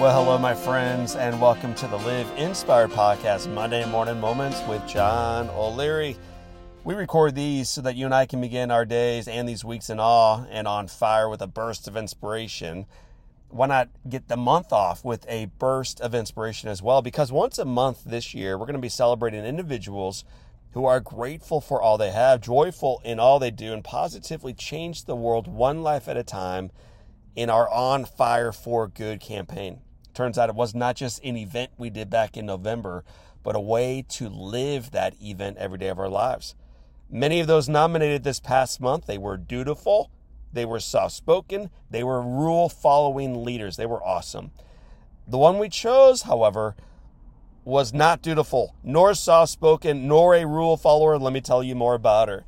Well, hello, my friends, and welcome to the Live Inspired Podcast, Monday Morning Moments with John O'Leary. We record these so that you and I can begin our days and these weeks in awe and on fire with a burst of inspiration. Why not get the month off with a burst of inspiration as well? Because once a month this year, we're going to be celebrating individuals who are grateful for all they have, joyful in all they do, and positively change the world one life at a time in our On Fire for Good campaign. Turns out it was not just an event we did back in November, but a way to live that event every day of our lives. Many of those nominated this past month, they were dutiful, they were soft spoken, they were rule following leaders. They were awesome. The one we chose, however, was not dutiful, nor soft spoken, nor a rule follower. Let me tell you more about her.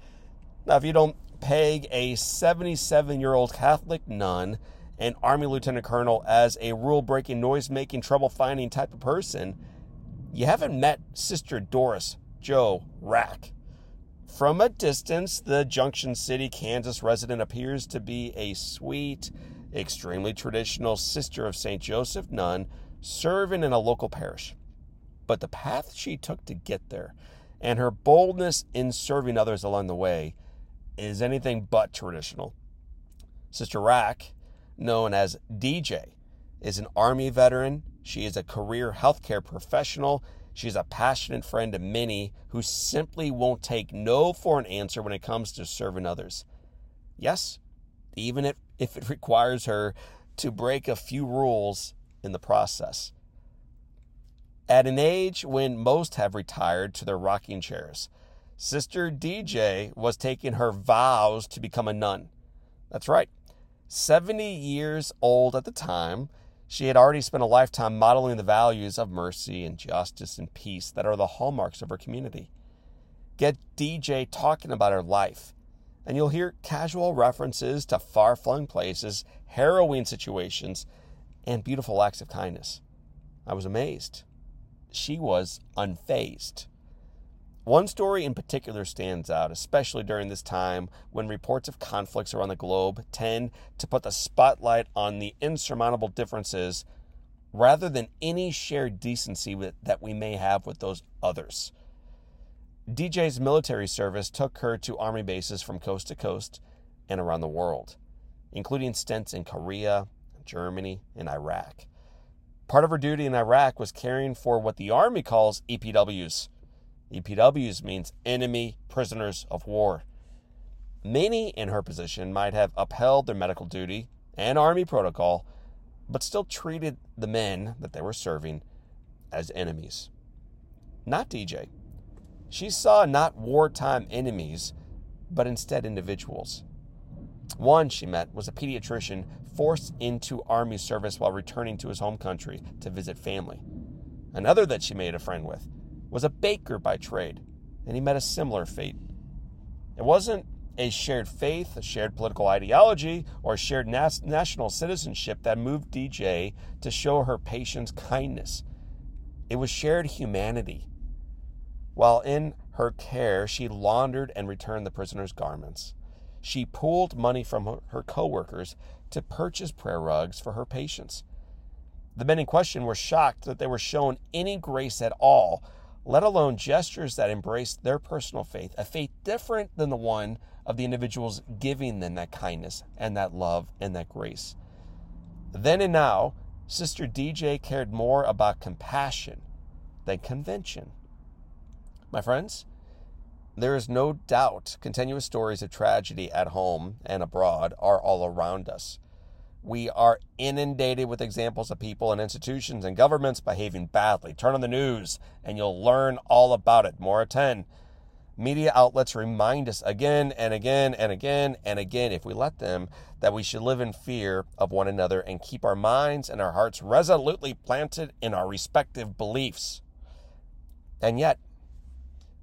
Now, if you don't peg a 77 year old Catholic nun and Army Lieutenant Colonel as a rule breaking, noise making, trouble finding type of person, you haven't met Sister Doris Jo Rak. From a distance, the Junction City, Kansas resident appears to be a sweet, extremely traditional sister of St. Joseph nun serving in a local parish. But the path she took to get there and her boldness in serving others along the way is anything but traditional. Sister Rak known as DJ, is an Army veteran. She is a career healthcare professional. She's a passionate friend to many who simply won't take no for an answer when it comes to serving others. Yes, even if, if it requires her to break a few rules in the process. At an age when most have retired to their rocking chairs, Sister DJ was taking her vows to become a nun. That's right. 70 years old at the time, she had already spent a lifetime modeling the values of mercy and justice and peace that are the hallmarks of her community. Get DJ talking about her life, and you'll hear casual references to far flung places, harrowing situations, and beautiful acts of kindness. I was amazed. She was unfazed. One story in particular stands out, especially during this time when reports of conflicts around the globe tend to put the spotlight on the insurmountable differences rather than any shared decency that we may have with those others. DJ's military service took her to army bases from coast to coast and around the world, including stints in Korea, Germany, and Iraq. Part of her duty in Iraq was caring for what the Army calls EPWs EPWs means enemy prisoners of war. Many in her position might have upheld their medical duty and army protocol, but still treated the men that they were serving as enemies. Not DJ. She saw not wartime enemies, but instead individuals. One she met was a pediatrician forced into army service while returning to his home country to visit family. Another that she made a friend with was a baker by trade, and he met a similar fate. It wasn't a shared faith, a shared political ideology, or a shared nas- national citizenship that moved DJ to show her patients kindness. It was shared humanity. While in her care, she laundered and returned the prisoner's garments. She pooled money from her, her coworkers to purchase prayer rugs for her patients. The men in question were shocked that they were shown any grace at all let alone gestures that embrace their personal faith, a faith different than the one of the individuals giving them that kindness and that love and that grace. Then and now, Sister DJ cared more about compassion than convention. My friends, there is no doubt continuous stories of tragedy at home and abroad are all around us. We are inundated with examples of people and institutions and governments behaving badly. Turn on the news and you'll learn all about it. More at 10. Media outlets remind us again and again and again and again, if we let them, that we should live in fear of one another and keep our minds and our hearts resolutely planted in our respective beliefs. And yet,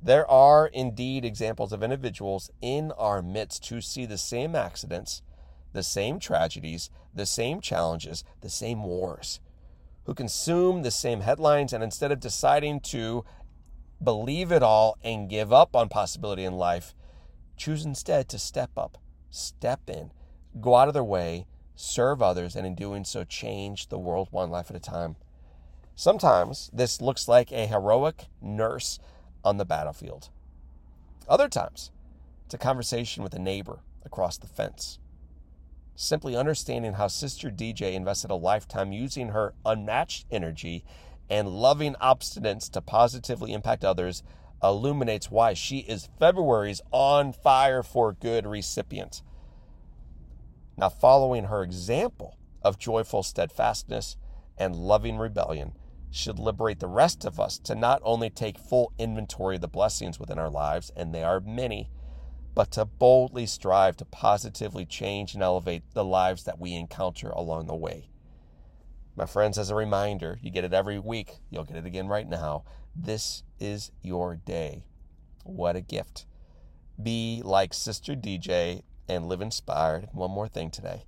there are indeed examples of individuals in our midst who see the same accidents the same tragedies, the same challenges, the same wars, who consume the same headlines, and instead of deciding to believe it all and give up on possibility in life, choose instead to step up, step in, go out of their way, serve others, and in doing so, change the world one life at a time. Sometimes this looks like a heroic nurse on the battlefield. Other times, it's a conversation with a neighbor across the fence. Simply understanding how Sister DJ invested a lifetime using her unmatched energy and loving obstinance to positively impact others illuminates why she is February's On Fire for Good recipient. Now, following her example of joyful steadfastness and loving rebellion should liberate the rest of us to not only take full inventory of the blessings within our lives, and they are many, but to boldly strive to positively change and elevate the lives that we encounter along the way. My friends, as a reminder, you get it every week, you'll get it again right now. This is your day. What a gift. Be like Sister DJ and live inspired. One more thing today.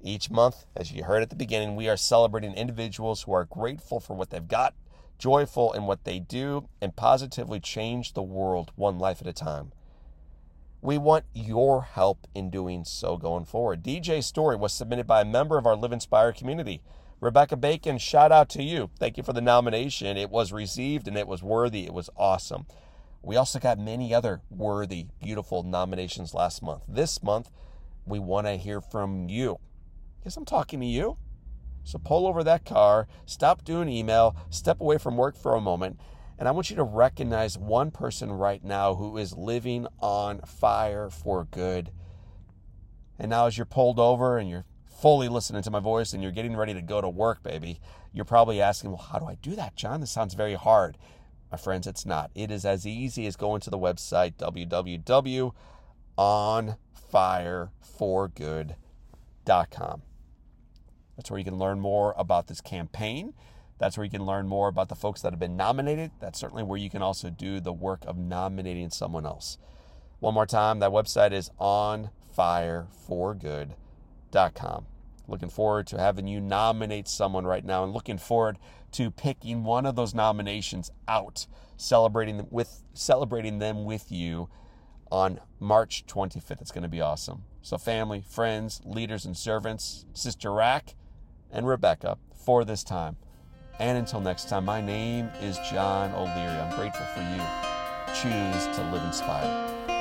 Each month, as you heard at the beginning, we are celebrating individuals who are grateful for what they've got, joyful in what they do, and positively change the world one life at a time. We want your help in doing so going forward. DJ's story was submitted by a member of our Live Inspired community. Rebecca Bacon, shout out to you. Thank you for the nomination. It was received and it was worthy. It was awesome. We also got many other worthy, beautiful nominations last month. This month, we want to hear from you. Yes, I'm talking to you. So pull over that car, stop doing email, step away from work for a moment, and I want you to recognize one person right now who is living on fire for good. And now, as you're pulled over and you're fully listening to my voice and you're getting ready to go to work, baby, you're probably asking, well, how do I do that, John? This sounds very hard. My friends, it's not. It is as easy as going to the website www.onfireforgood.com. That's where you can learn more about this campaign. That's where you can learn more about the folks that have been nominated. That's certainly where you can also do the work of nominating someone else. One more time, that website is onfireforgood.com. Looking forward to having you nominate someone right now and looking forward to picking one of those nominations out, celebrating with celebrating them with you on March 25th. It's going to be awesome. So family, friends, leaders and servants, Sister Rak and Rebecca for this time. And until next time, my name is John O'Leary. I'm grateful for you. Choose to live inspired.